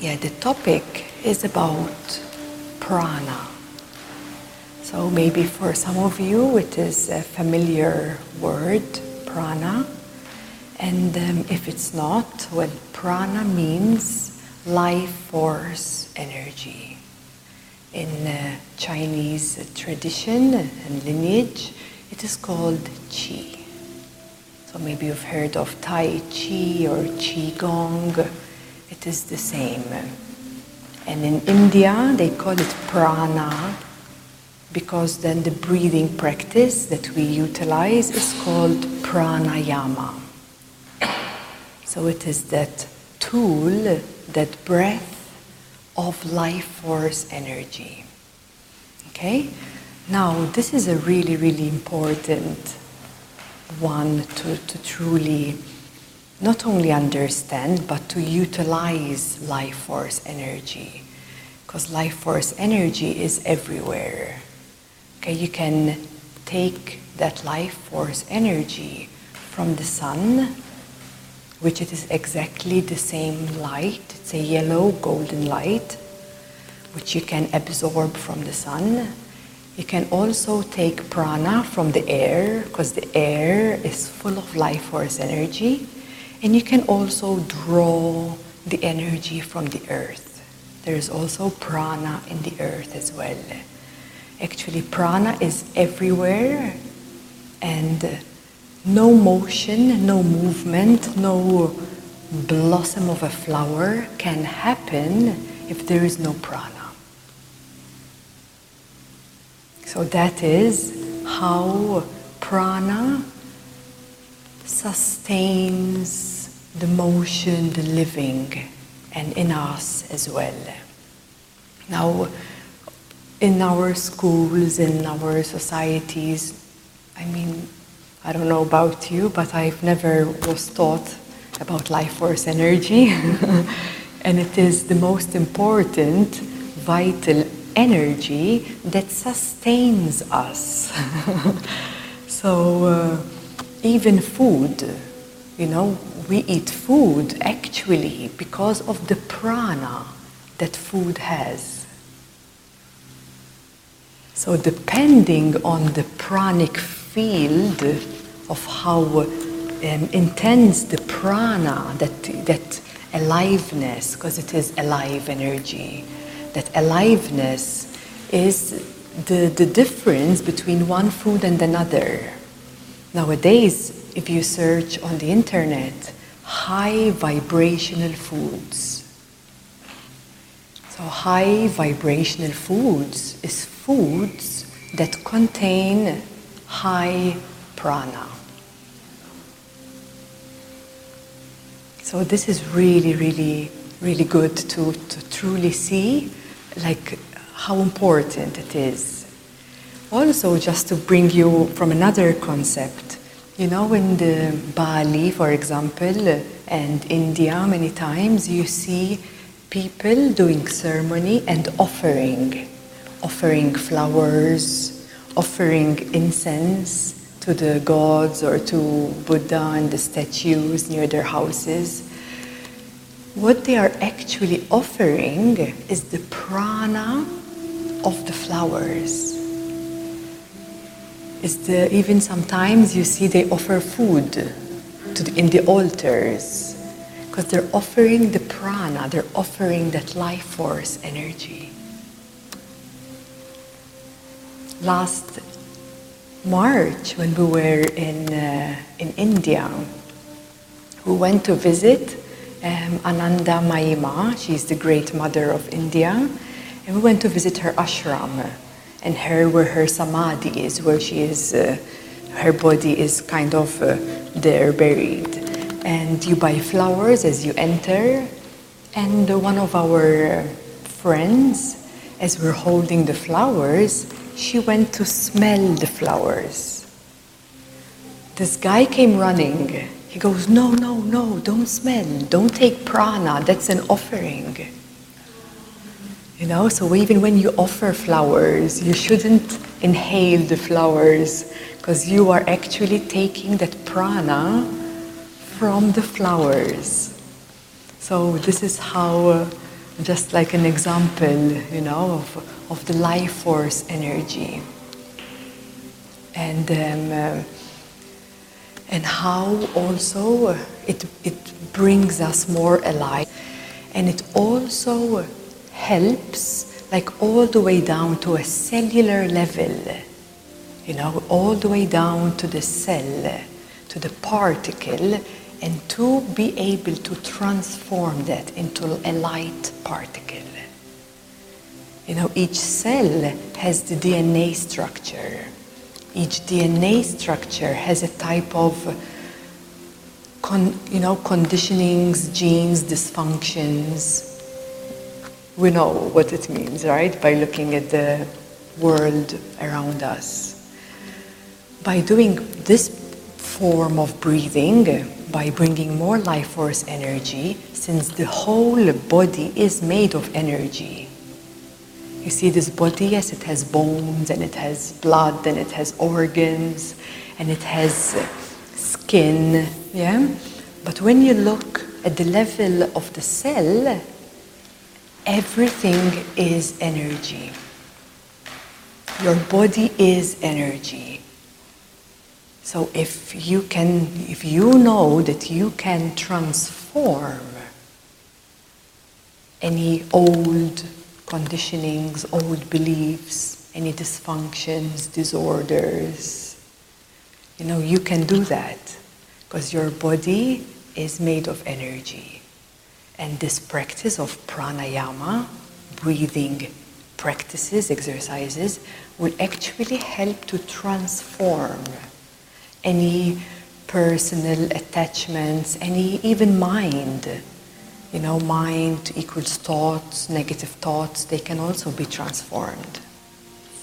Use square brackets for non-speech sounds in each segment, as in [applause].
Yeah, the topic is about prana. So maybe for some of you it is a familiar word, prana. And um, if it's not, well, prana means life force energy. In uh, Chinese tradition and lineage, it is called qi. So maybe you've heard of Tai Chi or Qigong. It is the same. And in India, they call it prana because then the breathing practice that we utilize is called pranayama. So it is that tool, that breath of life force energy. Okay? Now, this is a really, really important one to, to truly not only understand but to utilize life force energy. Because life force energy is everywhere. Okay you can take that life force energy from the sun which it is exactly the same light it's a yellow golden light which you can absorb from the sun. You can also take prana from the air because the air is full of life force energy and you can also draw the energy from the earth. There is also prana in the earth as well. Actually, prana is everywhere, and no motion, no movement, no blossom of a flower can happen if there is no prana. So that is how prana sustains the motion, the living, and in us as well. Now, in our schools, in our societies, I mean, I don't know about you, but I've never was taught about life force energy. [laughs] and it is the most important, vital energy that sustains us. [laughs] so, uh, even food, you know, we eat food actually because of the prana that food has. So, depending on the pranic field of how um, intense the prana, that, that aliveness, because it is alive energy, that aliveness is the, the difference between one food and another. Nowadays, if you search on the internet, high vibrational foods. So, high vibrational foods is foods that contain high prana. So, this is really, really, really good to, to truly see like how important it is also, just to bring you from another concept, you know, in the Bali, for example, and India, many times you see people doing ceremony and offering, offering flowers, offering incense to the gods or to Buddha and the statues near their houses. What they are actually offering is the prana of the flowers is the, even sometimes you see they offer food the, in the altars? Because they're offering the prana, they're offering that life force energy. Last March, when we were in, uh, in India, we went to visit um, Anandamayi Ma, she's the great mother of India, and we went to visit her ashram and her where her samadhi is, where she is, uh, her body is kind of uh, there buried. And you buy flowers as you enter. And one of our friends, as we're holding the flowers, she went to smell the flowers. This guy came running. He goes, No, no, no, don't smell. Don't take prana. That's an offering. You know, so even when you offer flowers, you shouldn't inhale the flowers because you are actually taking that prana from the flowers. So this is how uh, just like an example, you know, of, of the life force energy. And, um, uh, and how also it, it brings us more alive. And it also helps, like all the way down to a cellular level, you know, all the way down to the cell, to the particle and to be able to transform that into a light particle. You know, each cell has the DNA structure. Each DNA structure has a type of, con, you know, conditionings, genes, dysfunctions. We know what it means, right? By looking at the world around us. By doing this form of breathing, by bringing more life force energy, since the whole body is made of energy. You see, this body, yes, it has bones and it has blood and it has organs and it has skin, yeah? But when you look at the level of the cell, everything is energy. Your body is energy. So if you can, if you know that you can transform any old conditionings, old beliefs, any dysfunctions, disorders, you know, you can do that because your body is made of energy. And this practice of pranayama, breathing practices, exercises, will actually help to transform any personal attachments, any even mind. You know, mind equals thoughts, negative thoughts, they can also be transformed.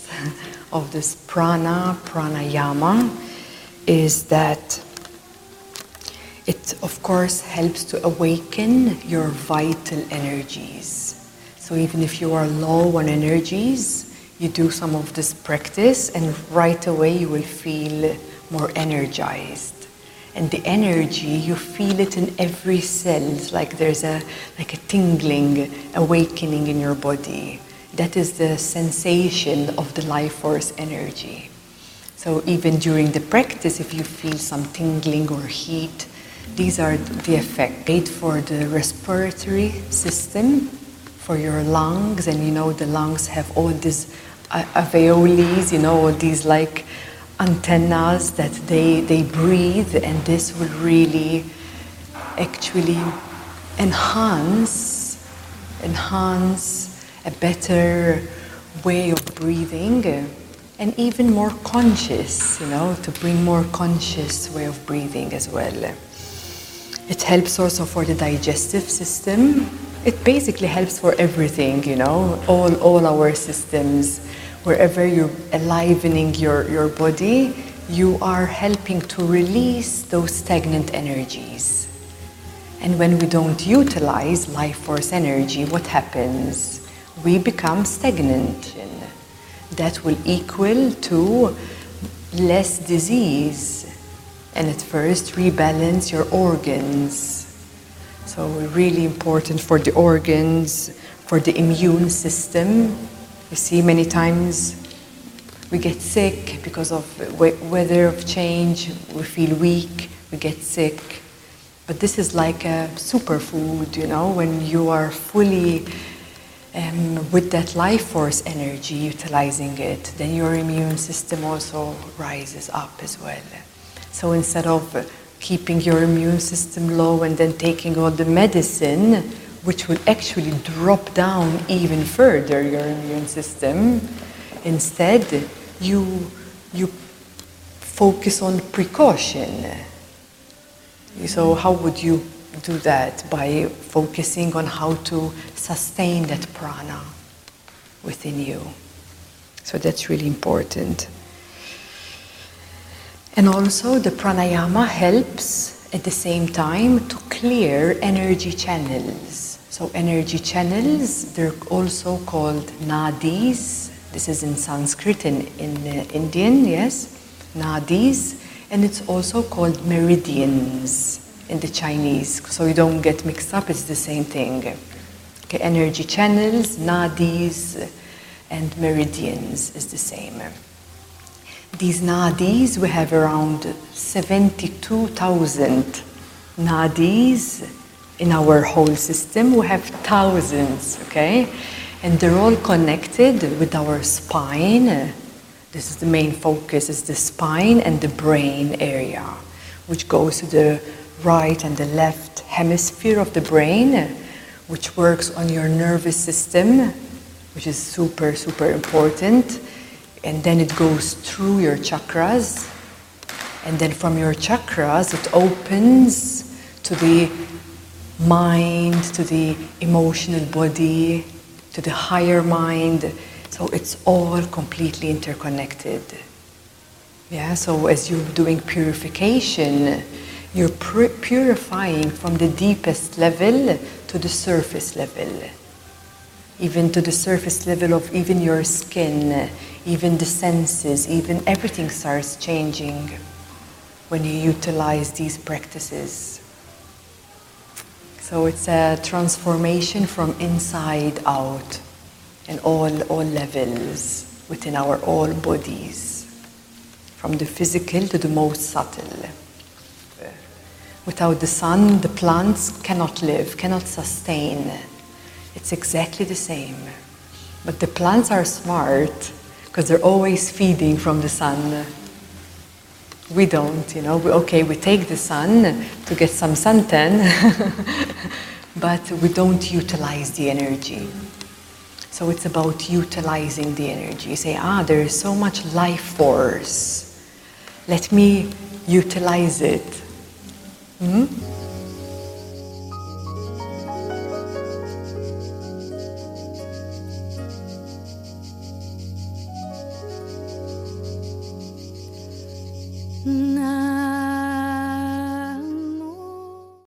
[laughs] of this prana, pranayama, is that it, of course, helps to awaken your vital energies. So, even if you are low on energies, you do some of this practice, and right away you will feel more energized. And the energy, you feel it in every cell. It's like there's a like a tingling, awakening in your body. That is the sensation of the life force energy. So even during the practice, if you feel some tingling or heat, these are the effect. Made for the respiratory system, for your lungs, and you know the lungs have all these uh, alveoli, you know, all these like antennas that they, they breathe, and this will really actually enhance enhance a better way of breathing and even more conscious, you know, to bring more conscious way of breathing as well. It helps also for the digestive system. It basically helps for everything, you know, all, all our systems wherever you're enlivening your, your body, you are helping to release those stagnant energies. And when we don't utilize life force energy, what happens? We become stagnant. That will equal to less disease and at first rebalance your organs. So really important for the organs, for the immune system, we see many times we get sick because of weather of change, we feel weak, we get sick. But this is like a superfood, you know, when you are fully um, with that life force energy, utilizing it, then your immune system also rises up as well. So instead of keeping your immune system low and then taking all the medicine, which will actually drop down even further your immune system. Instead, you, you focus on precaution. So, how would you do that? By focusing on how to sustain that prana within you. So, that's really important. And also, the pranayama helps at the same time to clear energy channels. So, energy channels, they're also called nadis. This is in Sanskrit in, in uh, Indian, yes, nadis. And it's also called meridians in the Chinese. So, you don't get mixed up, it's the same thing. Okay, energy channels, nadis, and meridians is the same. These nadis, we have around 72,000 nadis in our whole system. We have thousands, okay? And they're all connected with our spine. This is the main focus, is the spine and the brain area, which goes to the right and the left hemisphere of the brain, which works on your nervous system, which is super, super important. And then it goes through your chakras. And then from your chakras, it opens to the mind, to the emotional body, to the higher mind. So it's all completely interconnected. Yeah, so as you're doing purification, you're purifying from the deepest level to the surface level. Even to the surface level of even your skin, uh, even the senses, even everything starts changing when you utilize these practices. So it's a transformation from inside out in all, all levels within our all bodies, from the physical to the most subtle. Without the sun, the plants cannot live, cannot sustain. It's exactly the same. But the plants are smart because they're always feeding from the sun. We don't, you know. We, okay, we take the sun to get some suntan, [laughs] but we don't utilize the energy. So it's about utilizing the energy. You say, ah, there is so much life force. Let me utilize it. Hmm?